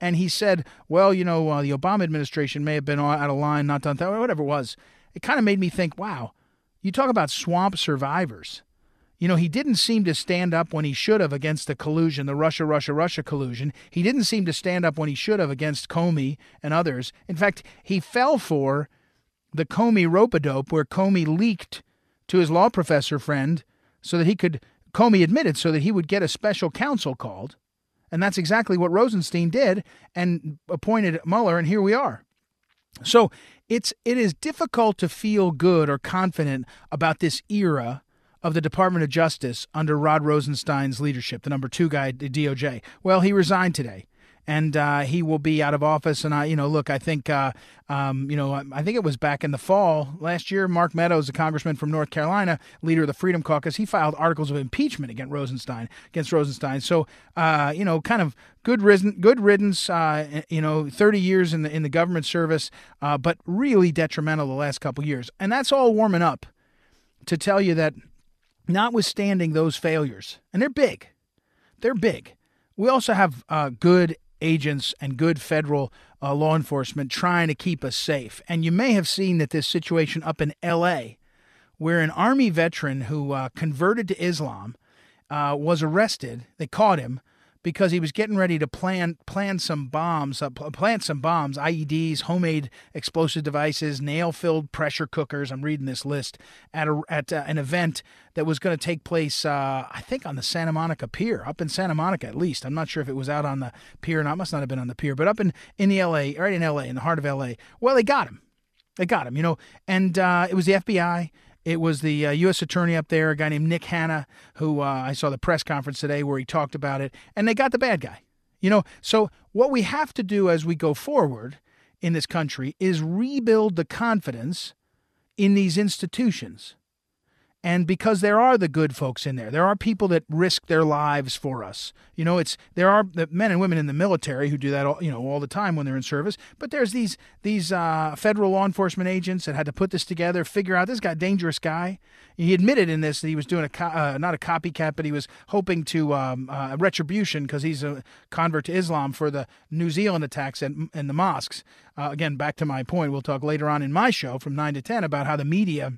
and he said, "Well, you know, uh, the Obama administration may have been out of line, not done that, whatever it was." It kind of made me think, "Wow, you talk about swamp survivors." You know, he didn't seem to stand up when he should have against the collusion, the Russia, Russia, Russia collusion. He didn't seem to stand up when he should have against Comey and others. In fact, he fell for the Comey rope a dope, where Comey leaked to his law professor friend so that he could, Comey admitted, so that he would get a special counsel called. And that's exactly what Rosenstein did and appointed Mueller, and here we are. So it's it is difficult to feel good or confident about this era of the Department of Justice under Rod Rosenstein's leadership, the number two guy at DOJ. Well, he resigned today and uh, he will be out of office. And I, you know, look, I think, uh, um, you know, I think it was back in the fall last year. Mark Meadows, a congressman from North Carolina, leader of the Freedom Caucus, he filed articles of impeachment against Rosenstein. Against Rosenstein. So, uh, you know, kind of good riddance. Good riddance. Uh, you know, thirty years in the in the government service, uh, but really detrimental the last couple years. And that's all warming up to tell you that, notwithstanding those failures, and they're big, they're big. We also have uh, good agents and good federal uh, law enforcement trying to keep us safe. And you may have seen that this situation up in L.A., where an Army veteran who uh, converted to Islam uh, was arrested. They caught him because he was getting ready to plan plan some bombs, uh, plant some bombs, IEDs, homemade explosive devices, nail-filled pressure cookers. I'm reading this list at a, at uh, an event that was going to take place, uh, I think, on the Santa Monica Pier, up in Santa Monica at least. I'm not sure if it was out on the pier or not. Must not have been on the pier, but up in in the LA, right in LA, in the heart of LA. Well, they got him. They got him, you know, and uh, it was the FBI. It was the uh, U.S. attorney up there, a guy named Nick Hanna, who uh, I saw the press conference today where he talked about it, and they got the bad guy. You know, so what we have to do as we go forward in this country is rebuild the confidence in these institutions. And because there are the good folks in there, there are people that risk their lives for us. You know, it's there are the men and women in the military who do that, all, you know, all the time when they're in service. But there's these these uh, federal law enforcement agents that had to put this together, figure out this guy dangerous guy. He admitted in this that he was doing a co- uh, not a copycat, but he was hoping to um, uh, retribution because he's a convert to Islam for the New Zealand attacks and and the mosques. Uh, again, back to my point. We'll talk later on in my show from nine to ten about how the media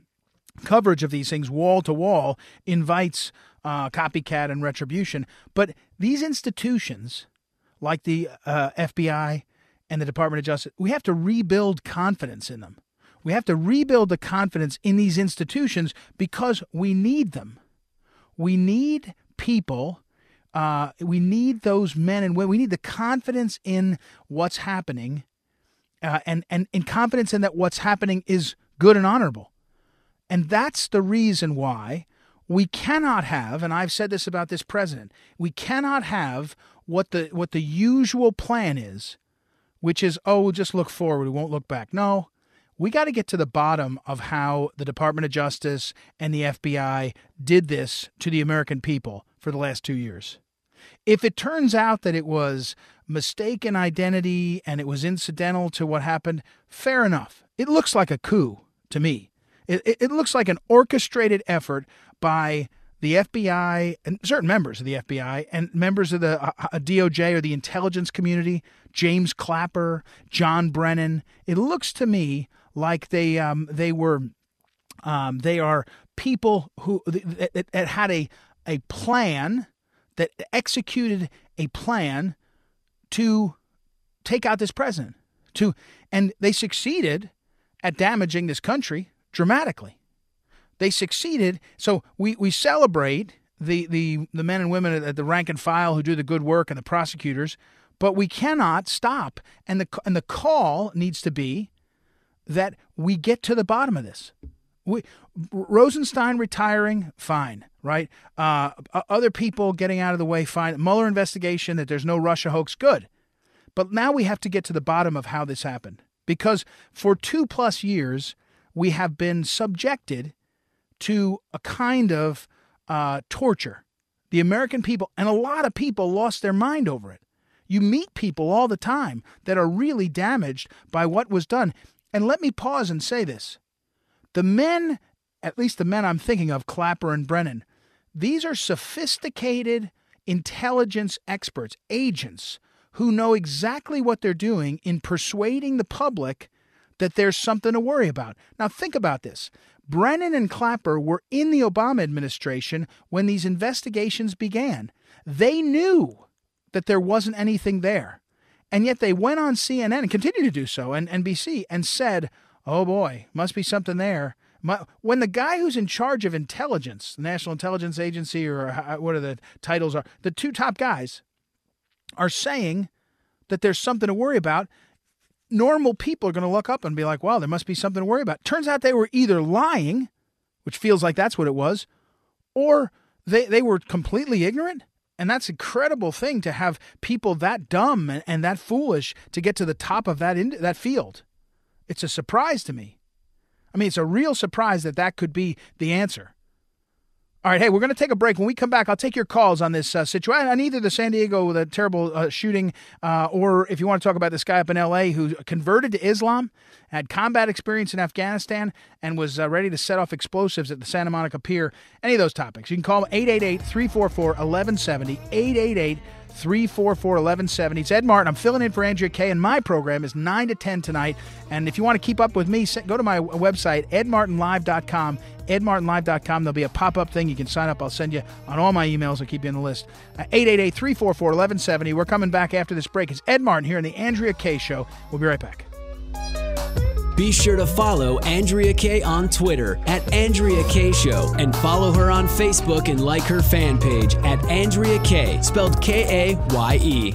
coverage of these things wall to wall invites uh, copycat and retribution. But these institutions, like the uh, FBI and the Department of Justice, we have to rebuild confidence in them. We have to rebuild the confidence in these institutions because we need them. We need people. Uh, we need those men and women. We need the confidence in what's happening, uh, and and in confidence in that what's happening is good and honorable. And that's the reason why we cannot have, and I've said this about this president, we cannot have what the what the usual plan is, which is, oh, we'll just look forward, we won't look back. No. We got to get to the bottom of how the Department of Justice and the FBI did this to the American people for the last two years. If it turns out that it was mistaken identity and it was incidental to what happened, fair enough. It looks like a coup to me. It, it, looks like an orchestrated effort by the FBI and certain members of the FBI and members of the uh, uh DOJ or the intelligence community, James Clapper, John Brennan. It looks to me like they um, they were um, they are people who that, that had a a plan that executed a plan to take out this president to and they succeeded at damaging this country dramatically. They succeeded. So we, we celebrate the, the, the men and women at the rank and file who do the good work and the prosecutors, but we cannot stop. And the, and the call needs to be that we get to the bottom of this. We, Rosenstein retiring, fine, right? Uh, other people getting out of the way, fine. Mueller investigation that there's no Russia hoax, good. But now we have to get to the bottom of how this happened. Because for two plus years, we have been subjected to a kind of uh, torture. The American people, and a lot of people lost their mind over it. You meet people all the time that are really damaged by what was done. And let me pause and say this the men, at least the men I'm thinking of, Clapper and Brennan, these are sophisticated intelligence experts, agents who know exactly what they're doing in persuading the public that there's something to worry about. Now, think about this. Brennan and Clapper were in the Obama administration when these investigations began. They knew that there wasn't anything there. And yet they went on CNN and continue to do so and NBC and said, oh boy, must be something there. When the guy who's in charge of intelligence, the National Intelligence Agency, or what are the titles are, the two top guys are saying that there's something to worry about, normal people are going to look up and be like, wow, there must be something to worry about. Turns out they were either lying, which feels like that's what it was, or they, they were completely ignorant. And that's an incredible thing to have people that dumb and, and that foolish to get to the top of that, in, that field. It's a surprise to me. I mean, it's a real surprise that that could be the answer. All right, hey, we're going to take a break. When we come back, I'll take your calls on this uh, situation, on either the San Diego, the terrible uh, shooting, uh, or if you want to talk about this guy up in L.A. who converted to Islam, had combat experience in Afghanistan, and was uh, ready to set off explosives at the Santa Monica Pier. Any of those topics, you can call 888 344 1170. 888 344 1170. It's Ed Martin. I'm filling in for Andrea Kaye, and my program is 9 to 10 tonight. And if you want to keep up with me, go to my website, edmartinlive.com. edmartinlive.com. There'll be a pop up thing. You can sign up. I'll send you on all my emails. I'll keep you on the list. Uh, 888 344 1170. We're coming back after this break. It's Ed Martin here in the Andrea Kaye Show. We'll be right back. Be sure to follow Andrea Kaye on Twitter at Andrea Kaye Show and follow her on Facebook and like her fan page at Andrea Kaye, spelled K A Y E.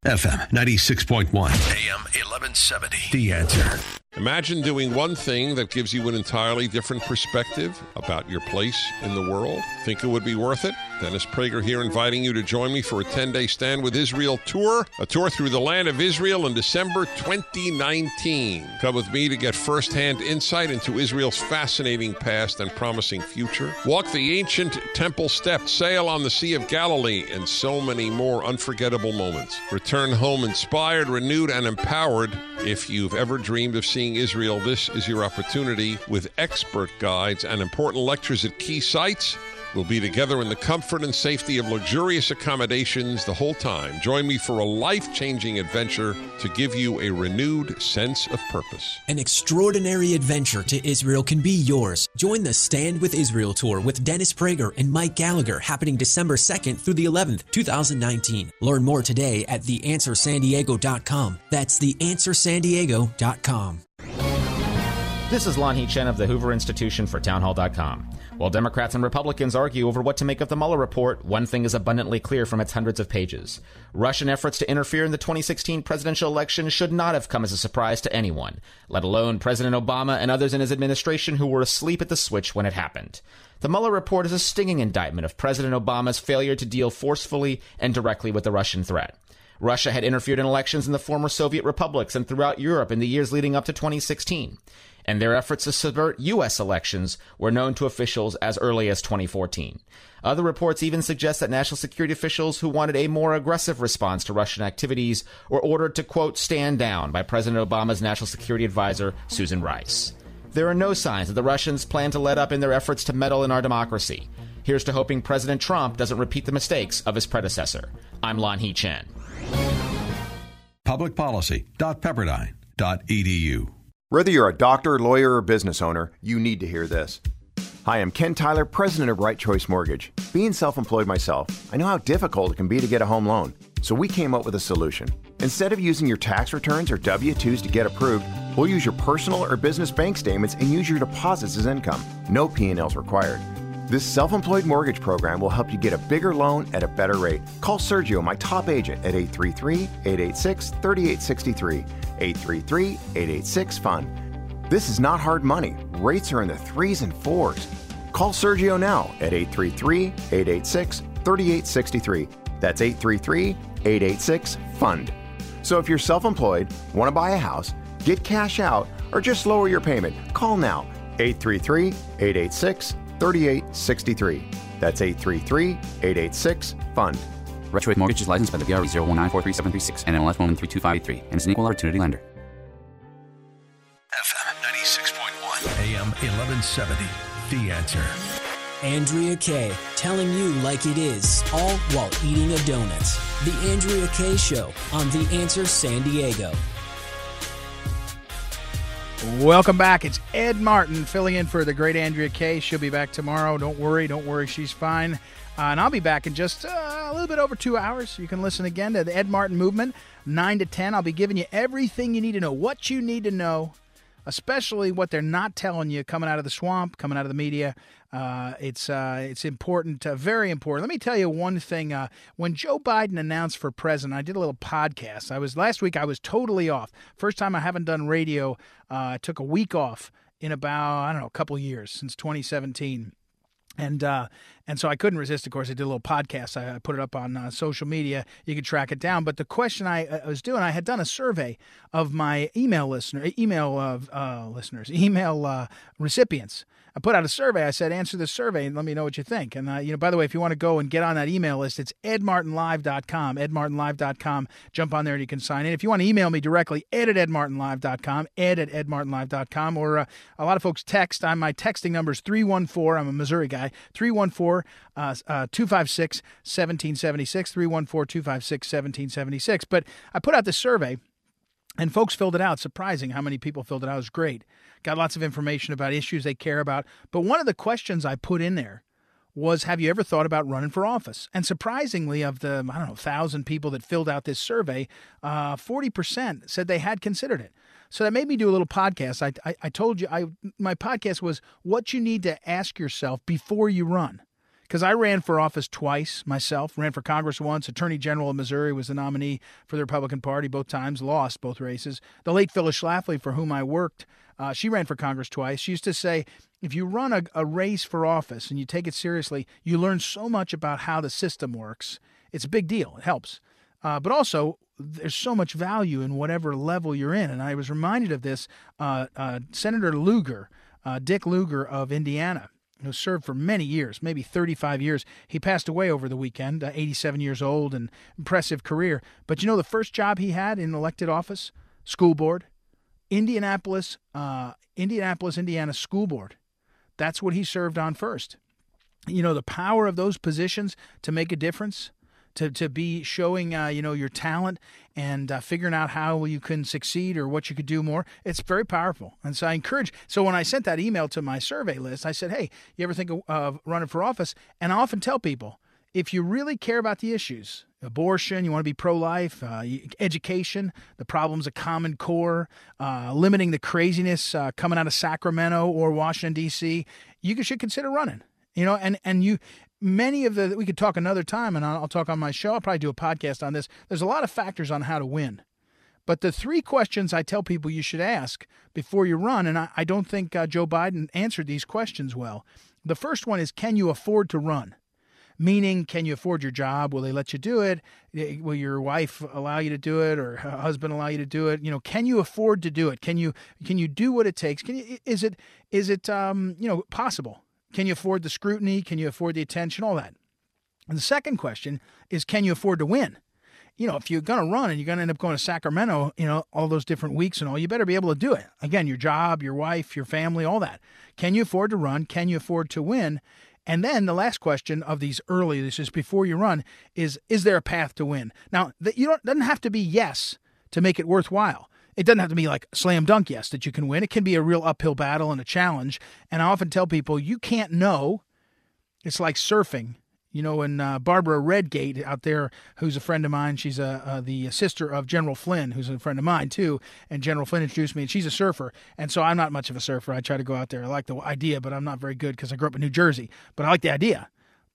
FM 96.1, AM 1170. The answer. Imagine doing one thing that gives you an entirely different perspective about your place in the world. Think it would be worth it? Dennis Prager here inviting you to join me for a 10 day Stand with Israel tour, a tour through the land of Israel in December 2019. Come with me to get firsthand insight into Israel's fascinating past and promising future. Walk the ancient temple steps, sail on the Sea of Galilee, and so many more unforgettable moments. Return home inspired, renewed, and empowered. If you've ever dreamed of seeing Israel, this is your opportunity with expert guides and important lectures at key sites. We'll be together in the comfort and safety of luxurious accommodations the whole time. Join me for a life changing adventure to give you a renewed sense of purpose. An extraordinary adventure to Israel can be yours. Join the Stand with Israel tour with Dennis Prager and Mike Gallagher happening December 2nd through the 11th, 2019. Learn more today at theanswersandiego.com. That's theanswersandiego.com. This is Lanhee Chen of the Hoover Institution for Townhall.com. While Democrats and Republicans argue over what to make of the Mueller report, one thing is abundantly clear from its hundreds of pages. Russian efforts to interfere in the 2016 presidential election should not have come as a surprise to anyone, let alone President Obama and others in his administration who were asleep at the switch when it happened. The Mueller report is a stinging indictment of President Obama's failure to deal forcefully and directly with the Russian threat. Russia had interfered in elections in the former Soviet republics and throughout Europe in the years leading up to 2016 and their efforts to subvert U.S. elections were known to officials as early as 2014. Other reports even suggest that national security officials who wanted a more aggressive response to Russian activities were ordered to, quote, stand down by President Obama's national security advisor, Susan Rice. There are no signs that the Russians plan to let up in their efforts to meddle in our democracy. Here's to hoping President Trump doesn't repeat the mistakes of his predecessor. I'm Lanhee Chen. Publicpolicy.pepperdine.edu. Whether you're a doctor, lawyer, or business owner, you need to hear this. Hi, I'm Ken Tyler, president of Right Choice Mortgage. Being self employed myself, I know how difficult it can be to get a home loan. So we came up with a solution. Instead of using your tax returns or W 2s to get approved, we'll use your personal or business bank statements and use your deposits as income. No P&Ls required. This self employed mortgage program will help you get a bigger loan at a better rate. Call Sergio, my top agent, at 833 886 3863. 833 886 FUN. This is not hard money. Rates are in the threes and fours. Call Sergio now at 833 886 3863. That's 833 886 FUND. So if you're self employed, want to buy a house, get cash out, or just lower your payment, call now 833 886 3863. That's 833 886 FUND. Right Mortgage is licensed by the BRE 019437336 and NMLS 1132583 and is an equal opportunity lender. FM 96.1, AM 1170. The answer. Andrea Kaye, telling you like it is, all while eating a donut. The Andrea Kaye Show on The Answer San Diego. Welcome back. It's Ed Martin filling in for the great Andrea Kaye. She'll be back tomorrow. Don't worry, don't worry, she's fine. Uh, and I'll be back in just uh, a little bit over two hours. You can listen again to the Ed Martin Movement, 9 to 10. I'll be giving you everything you need to know, what you need to know, especially what they're not telling you coming out of the swamp, coming out of the media. Uh, it's uh, it's important, uh, very important. Let me tell you one thing. Uh, when Joe Biden announced for president, I did a little podcast. I was last week. I was totally off. First time I haven't done radio. I took a week off in about I don't know a couple years since 2017. And uh, And so I couldn't resist. Of course, I did a little podcast. I, I put it up on uh, social media. You can track it down. But the question I, I, was doing, I had done a survey of my email listener, email of uh, listeners, email uh, recipients. I put out a survey. I said, answer this survey and let me know what you think. And, uh, you know, by the way, if you want to go and get on that email list, it's edmartinlive.com, edmartinlive.com. Jump on there and you can sign in. If you want to email me directly, ed at edmartinlive.com, ed at edmartinlive.com. Or uh, a lot of folks text. I'm, my texting number is 314. I'm a Missouri guy. 314 uh, uh, 256 1776. 314 256 1776. But I put out this survey and folks filled it out. Surprising how many people filled it out. It was great. Got lots of information about issues they care about. But one of the questions I put in there was Have you ever thought about running for office? And surprisingly, of the, I don't know, thousand people that filled out this survey, uh, 40% said they had considered it. So that made me do a little podcast. I, I, I told you, I my podcast was what you need to ask yourself before you run because I ran for office twice myself, ran for Congress once. Attorney General of Missouri was the nominee for the Republican Party both times, lost both races. The late Phyllis Schlafly, for whom I worked, uh, she ran for Congress twice. She used to say, if you run a, a race for office and you take it seriously, you learn so much about how the system works. It's a big deal. It helps. Uh, but also, there's so much value in whatever level you're in. And I was reminded of this. Uh, uh Senator Lugar, uh, Dick Lugar of Indiana, who served for many years, maybe 35 years. He passed away over the weekend, uh, 87 years old, and impressive career. But you know the first job he had in elected office? School board. Indianapolis, uh, Indianapolis, Indiana School Board. That's what he served on first. You know, the power of those positions to make a difference to, to be showing uh, you know your talent and uh, figuring out how you can succeed or what you could do more it's very powerful and so i encourage so when i sent that email to my survey list i said hey you ever think of, running for office and i often tell people if you really care about the issues abortion, you want to be pro life, uh, education, the problems of Common Core, uh, limiting the craziness uh, coming out of Sacramento or Washington, D.C., you should consider running. You know, and, and you many of the we could talk another time and I'll, talk on my show. I'll probably do a podcast on this. There's a lot of factors on how to win. But the three questions i tell people you should ask before you run and i, I don't think uh, joe biden answered these questions well. The first one is can you afford to run? Meaning can you afford your job? Will they let you do it? Will your wife allow you to do it or husband allow you to do it? You know can you afford to do it? Can you can you do what it takes? Can you is it is it um you know possible can you afford the scrutiny? Can you afford the attention? All that. And the second question is can you afford to win? You know, if you're going to run and you're going to end up going to Sacramento, you know, all those different weeks and all, you better be able to do it. Again, your job, your wife, your family, all that. Can you afford to run? Can you afford to win? And then the last question of these early, this is before you run, is is there a path to win? Now, you don't doesn't have to be yes to make it worthwhile. It doesn't have to be like slam dunk yes that you can win. It can be a real uphill battle and a challenge. And I often tell people you can't know. It's like surfing. You know, when uh, Barbara Redgate out there, who's a friend of mine, she's a, uh, the sister of General Flynn, who's a friend of mine too. And General Flynn introduced me, and she's a surfer. And so I'm not much of a surfer. I try to go out there. I like the idea, but I'm not very good because I grew up in New Jersey. But I like the idea.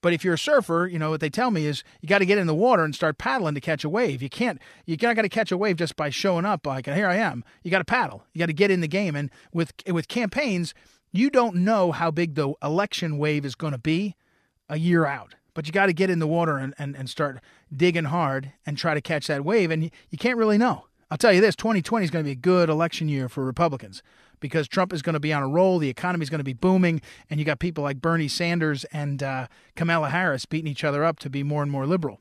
But if you're a surfer, you know what they tell me is you got to get in the water and start paddling to catch a wave. You can't not going to catch a wave just by showing up like here I am. You got to paddle. You got to get in the game. And with with campaigns, you don't know how big the election wave is going to be a year out. But you got to get in the water and, and, and start digging hard and try to catch that wave. And you, you can't really know. I'll tell you this 2020 is going to be a good election year for Republicans because Trump is going to be on a roll. The economy is going to be booming. And you got people like Bernie Sanders and uh, Kamala Harris beating each other up to be more and more liberal.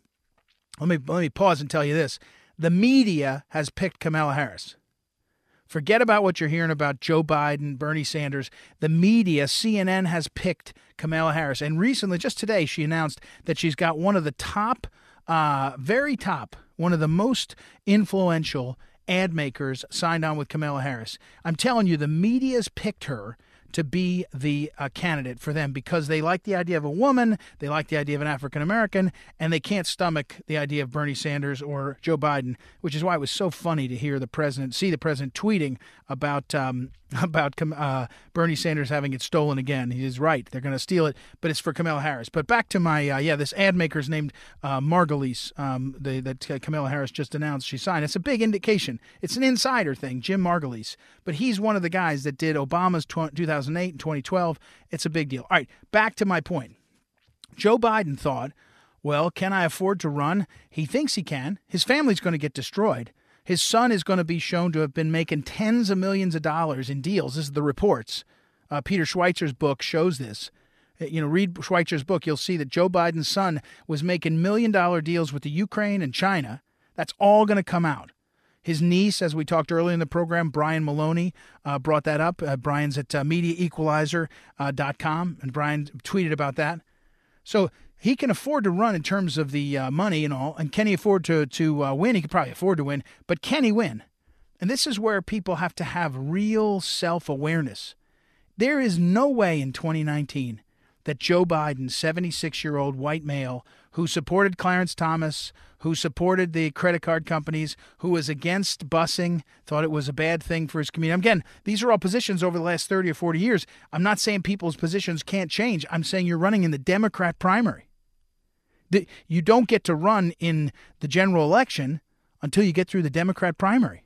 Let me, let me pause and tell you this the media has picked Kamala Harris. Forget about what you're hearing about Joe Biden, Bernie Sanders. The media, CNN, has picked Kamala Harris. And recently, just today, she announced that she's got one of the top, uh, very top, one of the most influential ad makers signed on with Kamala Harris. I'm telling you, the media's picked her to be the uh, candidate for them because they like the idea of a woman, they like the idea of an African American, and they can't stomach the idea of Bernie Sanders or Joe Biden, which is why it was so funny to hear the president, see the president tweeting about um, about uh, Bernie Sanders having it stolen again. He is right; they're going to steal it, but it's for Kamala Harris. But back to my uh, yeah, this ad maker is named uh, Margolis um, the, that Kamala Harris just announced she signed. It's a big indication. It's an insider thing, Jim Margolis, but he's one of the guys that did Obama's 2008 and 2012. It's a big deal. All right, back to my point. Joe Biden thought, well, can I afford to run? He thinks he can. His family's going to get destroyed. His son is going to be shown to have been making tens of millions of dollars in deals. This is the reports. Uh, Peter Schweizer's book shows this. Uh, you know, read Schweizer's book. You'll see that Joe Biden's son was making million dollar deals with the Ukraine and China. That's all going to come out. His niece, as we talked earlier in the program, Brian Maloney, uh, brought that up. Uh, Brian's at uh, MediaEqualizer.com, uh, and Brian tweeted about that. So he can afford to run in terms of the uh, money and all. And can he afford to to uh, win? He could probably afford to win, but can he win? And this is where people have to have real self awareness. There is no way in 2019 that Joe Biden, 76 year old white male who supported Clarence Thomas, who supported the credit card companies, who was against busing, thought it was a bad thing for his community. Again, these are all positions over the last 30 or 40 years. I'm not saying people's positions can't change. I'm saying you're running in the Democrat primary. You don't get to run in the general election until you get through the Democrat primary.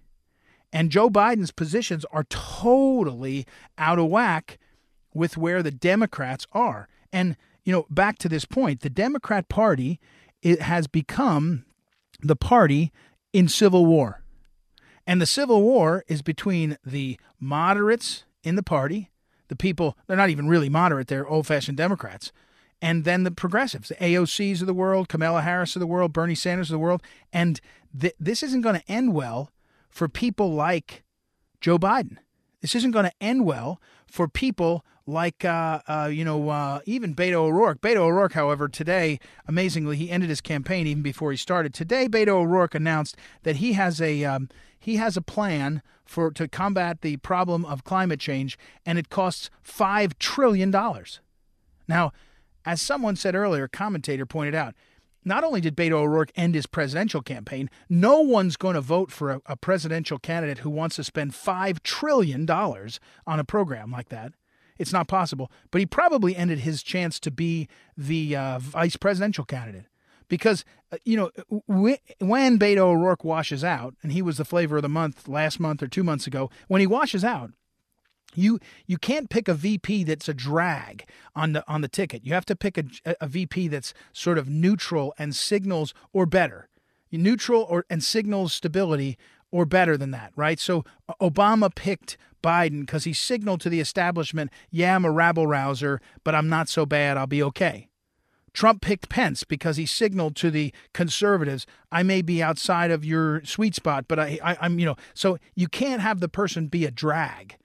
And Joe Biden's positions are totally out of whack with where the Democrats are. And, you know, back to this point, the Democrat Party it has become the party in civil war. And the civil war is between the moderates in the party, the people, they're not even really moderate, they're old fashioned Democrats, and then the progressives, the AOCs of the world, Kamala Harris of the world, Bernie Sanders of the world. And th- this isn't going to end well for people like Joe Biden. This isn't going to end well for people like, uh, uh, you know, uh, even Beto O'Rourke. Beto O'Rourke, however, today, amazingly, he ended his campaign even before he started. Today, Beto O'Rourke announced that he has a um, he has a plan for to combat the problem of climate change, and it costs five trillion dollars. Now, as someone said earlier, commentator pointed out, not only did Beto O'Rourke end his presidential campaign, no one's going to vote for a, a presidential candidate who wants to spend $5 trillion on a program like that. It's not possible. But he probably ended his chance to be the uh, vice presidential candidate. Because, uh, you know, when Beto O'Rourke washes out, and he was the flavor of the month last month or two months ago, when he washes out, you you can't pick a VP that's a drag on the on the ticket. You have to pick a, a VP that's sort of neutral and signals or better, neutral or and signals stability or better than that, right? So Obama picked Biden because he signaled to the establishment, "Yeah, I'm a rabble rouser, but I'm not so bad. I'll be okay." Trump picked Pence because he signaled to the conservatives, I may be outside of your sweet spot, but I, I, am you know, so you can't have the person be a drag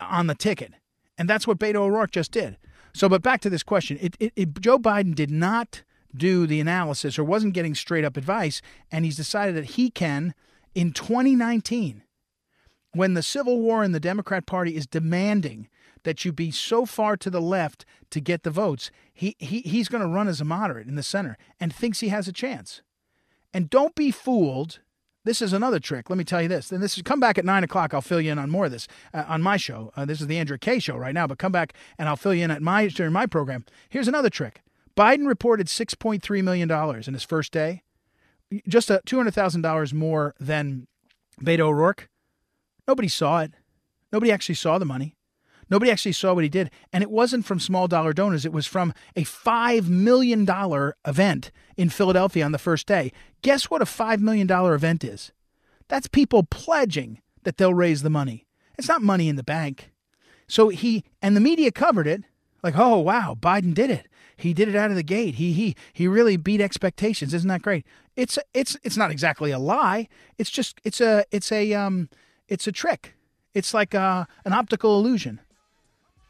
on the ticket. And that's what Beto O'Rourke just did. So, but back to this question it, it, it, Joe Biden did not do the analysis or wasn't getting straight up advice, and he's decided that he can, in 2019, when the Civil War in the Democrat Party is demanding that you be so far to the left to get the votes, he, he, he's going to run as a moderate in the center and thinks he has a chance. And don't be fooled this is another trick. Let me tell you this. Then this is come back at nine o'clock. I'll fill you in on more of this uh, on my show. Uh, this is the Andrew Kaye show right now, but come back and I'll fill you in at my during my program. Here's another trick. Biden reported six point three million dollars in his first day, just two hundred thousand dollars more than Beto O'Rourke. Nobody saw it. Nobody actually saw the money. Nobody actually saw what he did. And it wasn't from small dollar donors, it was from a $5 million event in Philadelphia on the first day. Guess what a $5 million event is? That's people pledging that they'll raise the money. It's not money in the bank. So he, and the media covered it like, oh, wow, Biden did it. He did it out of the gate. He he he really beat expectations. Isn't that great? It's it's it's not exactly a lie. It's just it's a it's a um it's a trick. It's like a, uh, an optical illusion.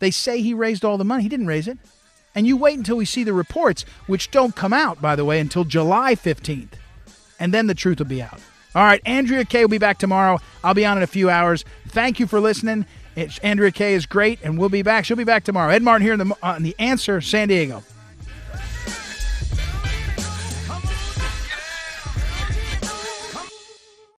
They say he raised all the money. He didn't raise it. And you wait until we see the reports, which don't come out, by the way, until July 15th. And then the truth will be out. All right, Andrea Kaye will be back tomorrow. I'll be on in a few hours. Thank you for listening. It's, Andrea Kaye is great, and we'll be back. She'll be back tomorrow. Ed Martin here on the, uh, in the Answer San Diego.